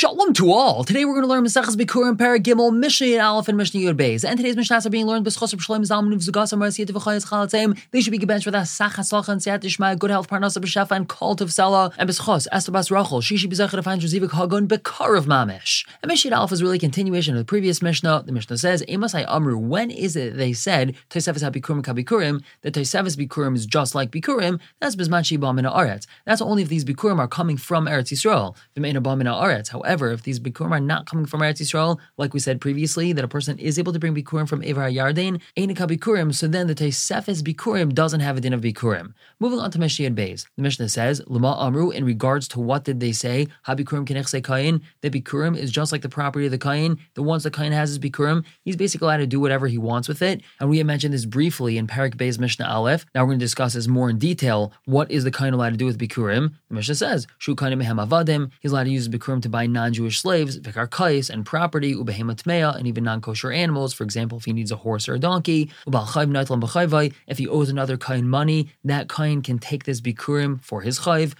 sh- Shalom to all. Today we're going to learn Maseches Bikurim Parak Gimel Mishnah Aleph and Mishnah Yud Beis. And today's Mishnahs are being learned B'schos of Shalom Zalman of Zugas Amar Siyat V'chayas. They should be gebenched with a Sach Haslach and Siyat Ishma, good health, Parnasa B'shafa and Cult of Sela. And B'schos Bas Rachel. She should be Zechar to find Jezivik Hagun Bekar of Mamish. And Mishnah Aleph is really a continuation of the previous Mishnah. The Mishnah says, Emasai Amru, when is it they said Tosefes HaBikurim Kabikurim, that Tosefes Bikurim is just like Bikurim? That's Bizman Shibam in Aretz. That's only if these Bikurim are coming from Eretz Yisrael. The main Abam in Aretz. However, if these Bikurim are not coming from Eretz Yisrael, like we said previously, that a person is able to bring Bikurim from Evar Yarden, Einika Bikurim, so then the Tosefes Bikurim doesn't have a din of Bikurim. Moving on to Mishnah Beis. The Mishnah says, Lama Amru, in regards to what did they say? Habikurim Kenechse Kain, that Bikurim is just like the property of the Kain. The ones the Kain has is Bikurim. He's basically allowed to do whatever he wants with it. And we had mentioned this briefly in Parak Beis Mishnah Aleph. Now we're going to discuss this more in detail. What is the Kain allowed to do with Bikurim? The Mishnah says, Shu Kainim Mehem Avadim, he's allowed to use Bikurim to buy non-Jewish slaves, Vikar Kais, and property, Ubehemat Tmea, and even non-kosher animals. For example, if he needs a horse or a donkey, if he owes another Kain money, that Kain can take this Bikurim for his Chayv,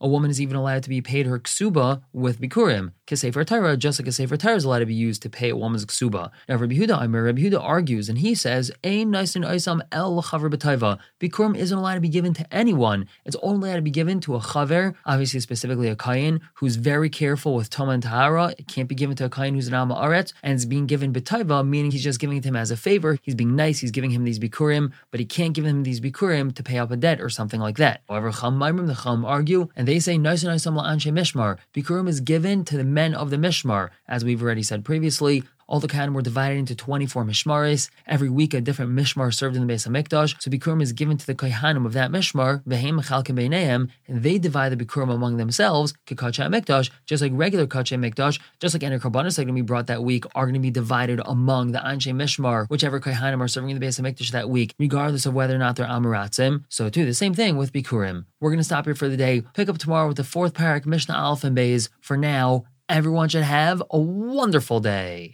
a woman is even allowed to be paid her ksuba with Bikurim. Kesefer Torah, just like a Sefer Torah is allowed to be used to pay a woman's ksuba. Now, Rabbi Huda, Yehuda, Rabbi Yehuda argues, and he says, Ein Naisin Oisam El Chaver B'Taiva. Bikurim isn't allowed to be given to anyone. It's only allowed to be given to a Chaver, obviously specifically a Kayin, who's very careful with Toma and Tahara. It can't be given to a Kayin who's an Alma Aretz, and it's being given B'Taiva, meaning he's just giving it to him as a favor. He's being nice, he's giving him these Bikurim, but he can't give him these Bikurim to pay up a debt or something like that. However, Cham Maimrim, the Cham argue, and they say, Naisin Oisam La'anshe Mishmar. Bikurim is given to the men of the Mishmar, as we've already said previously. All the Kohanim were divided into 24 mishmaris. Every week, a different mishmar served in the Beis Hamikdash. So Bikurim is given to the Kohanim of that mishmar, Vehem Beineim, and they divide the Bikurim among themselves, Kakacha Mikdash, just like regular Kacha Mikdash, just like any Karbanis that are going to be brought that week, are going to be divided among the Anshe Mishmar, whichever Kohanim are serving in the Beis Hamikdash that week, regardless of whether or not they're Amaratzim. So, too, the same thing with Bikurim. We're going to stop here for the day. Pick up tomorrow with the fourth parak, Mishnah Aleph and Beis. For now, everyone should have a wonderful day.